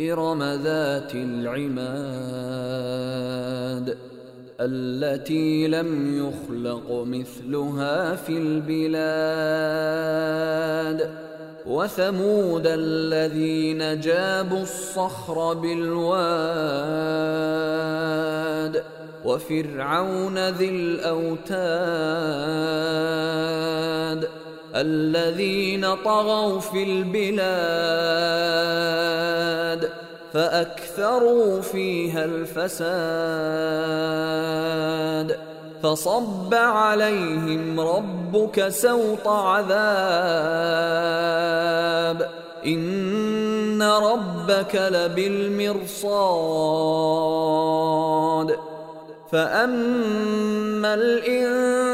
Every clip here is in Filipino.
إرم ذات العماد التي لم يخلق مثلها في البلاد وثمود الذين جابوا الصخر بالواد وفرعون ذي الاوتاد الذين طغوا في البلاد فأكثروا فيها الفساد. فصب عليهم ربك سوط عذاب. إن ربك لبالمرصاد. فأما الانسان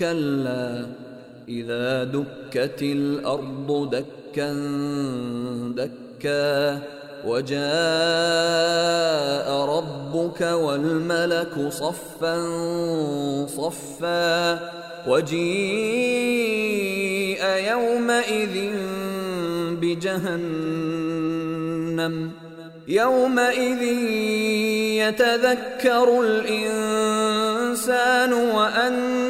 كلا إذا دكت الأرض دكا دكا وجاء ربك والملك صفا صفا وجيء يومئذ بجهنم يومئذ يتذكر الإنسان وانى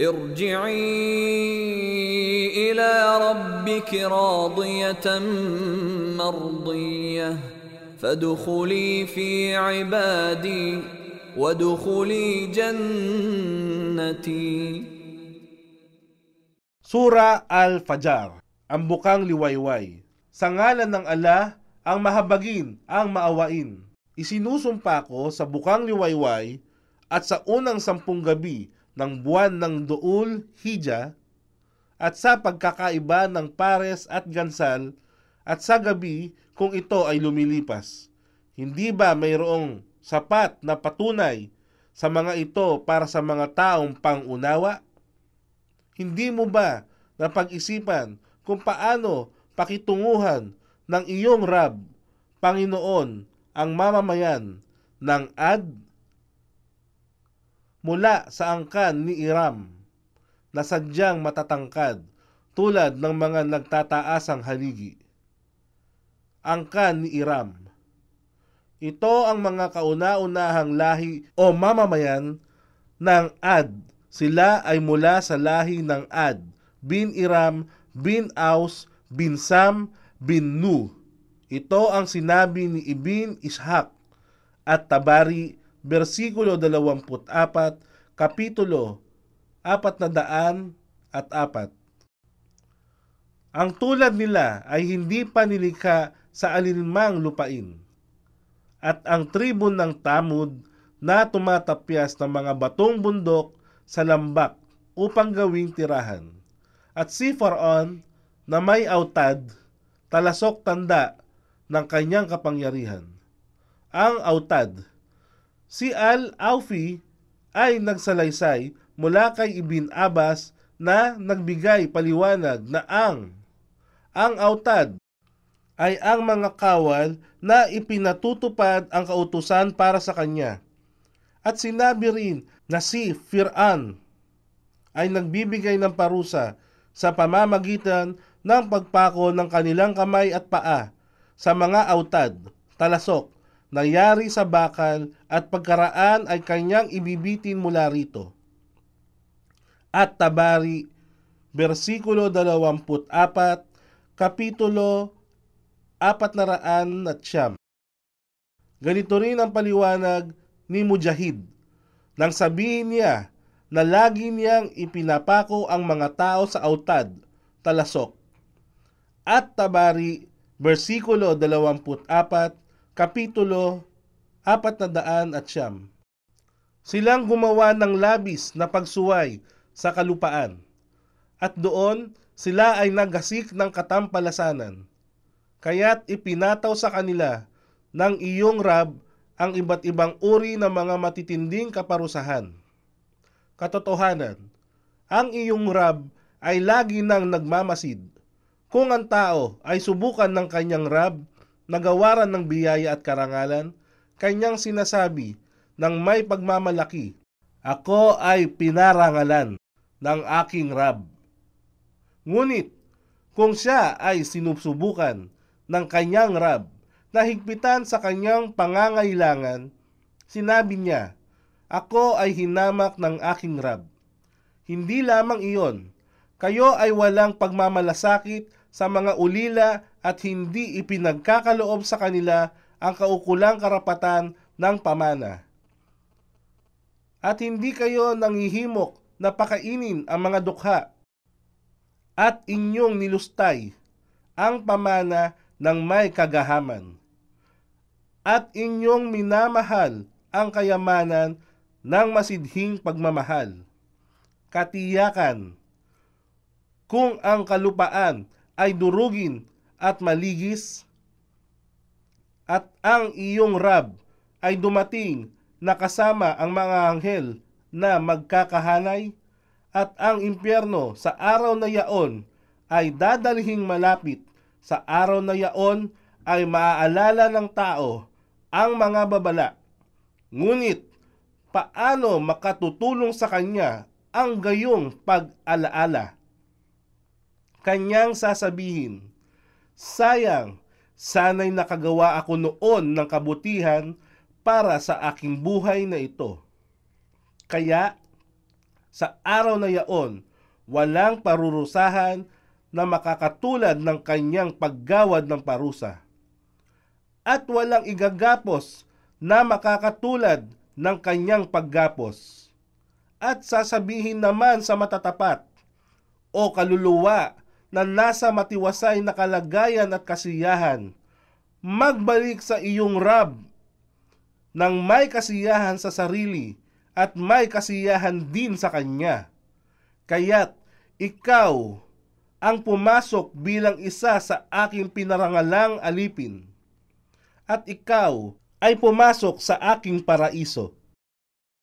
ارجعي الى ربك راضيه مرضيه فادخلي في عبادي وادخلي جنتي Sura Al-Fajr, ang bukang liwayway. Sa ngalan ng Allah, ang mahabagin, ang maawain. Isinusumpa ko sa bukang liwayway at sa unang sampung gabi ng buwan ng Duul Hija at sa pagkakaiba ng pares at gansal at sa gabi kung ito ay lumilipas. Hindi ba mayroong sapat na patunay sa mga ito para sa mga taong pangunawa? Hindi mo ba napag-isipan kung paano pakitunguhan ng iyong Rab, Panginoon, ang mamamayan ng Ad? Mula sa angkan ni Iram, na sadyang matatangkad tulad ng mga nagtataasang haligi. Angkan ni Iram. Ito ang mga kauna-unahang lahi o mamamayan ng Ad sila ay mula sa lahi ng Ad, bin Iram, bin Aus, bin Sam, bin Nu. Ito ang sinabi ni Ibn Ishaq at Tabari, versikulo 24, kapitulo 400 at 4. Ang tulad nila ay hindi pa nilikha sa alinmang lupain. At ang tribun ng Tamud na tumatapyas ng mga batong bundok sa lambak upang gawing tirahan. At si Faraon na may autad, talasok tanda ng kanyang kapangyarihan. Ang autad. Si Al-Aufi ay nagsalaysay mula kay Ibn Abbas na nagbigay paliwanag na ang ang autad ay ang mga kawal na ipinatutupad ang kautusan para sa kanya. At sinabi rin na si Fir'an ay nagbibigay ng parusa sa pamamagitan ng pagpako ng kanilang kamay at paa sa mga autad, talasok, nangyari sa bakal at pagkaraan ay kanyang ibibitin mula rito. At Tabari, versikulo 24, kapitulo 400 at siyam. Ganito rin ang paliwanag ni Mujahid nang sabihin niya na lagi niyang ipinapako ang mga tao sa autad, talasok. At Tabari, versikulo 24, kapitulo 400 at siyam. Silang gumawa ng labis na pagsuway sa kalupaan, at doon sila ay nagasik ng katampalasanan. Kaya't ipinataw sa kanila ng iyong Rab ang iba't ibang uri ng mga matitinding kaparusahan katotohanan. Ang iyong Rab ay lagi nang nagmamasid. Kung ang tao ay subukan ng kanyang Rab, nagawaran ng biyaya at karangalan, kanyang sinasabi ng may pagmamalaki, Ako ay pinarangalan ng aking Rab. Ngunit, kung siya ay sinusubukan ng kanyang Rab na higpitan sa kanyang pangangailangan, sinabi niya, ako ay hinamak ng aking Rab. Hindi lamang iyon, kayo ay walang pagmamalasakit sa mga ulila at hindi ipinagkakaloob sa kanila ang kaukulang karapatan ng pamana. At hindi kayo nangihimok na pakainin ang mga dukha at inyong nilustay ang pamana ng may kagahaman. At inyong minamahal ang kayamanan ng masidhing pagmamahal. Katiyakan, kung ang kalupaan ay durugin at maligis, at ang iyong Rab ay dumating na kasama ang mga anghel na magkakahanay, at ang impyerno sa araw na yaon ay dadalhing malapit, sa araw na yaon ay maaalala ng tao ang mga babala. Ngunit paano makatutulong sa kanya ang gayong pag-alaala. Kanyang sasabihin, Sayang, sana'y nakagawa ako noon ng kabutihan para sa aking buhay na ito. Kaya, sa araw na yaon, walang parurusahan na makakatulad ng kanyang paggawad ng parusa. At walang igagapos na makakatulad ng kanyang paggapos. At sasabihin naman sa matatapat, o kaluluwa na nasa matiwasay na kalagayan at kasiyahan, magbalik sa iyong Rab ng may kasiyahan sa sarili at may kasiyahan din sa Kanya. Kaya't ikaw ang pumasok bilang isa sa aking pinarangalang alipin. At ikaw ay pumasok sa aking paraiso.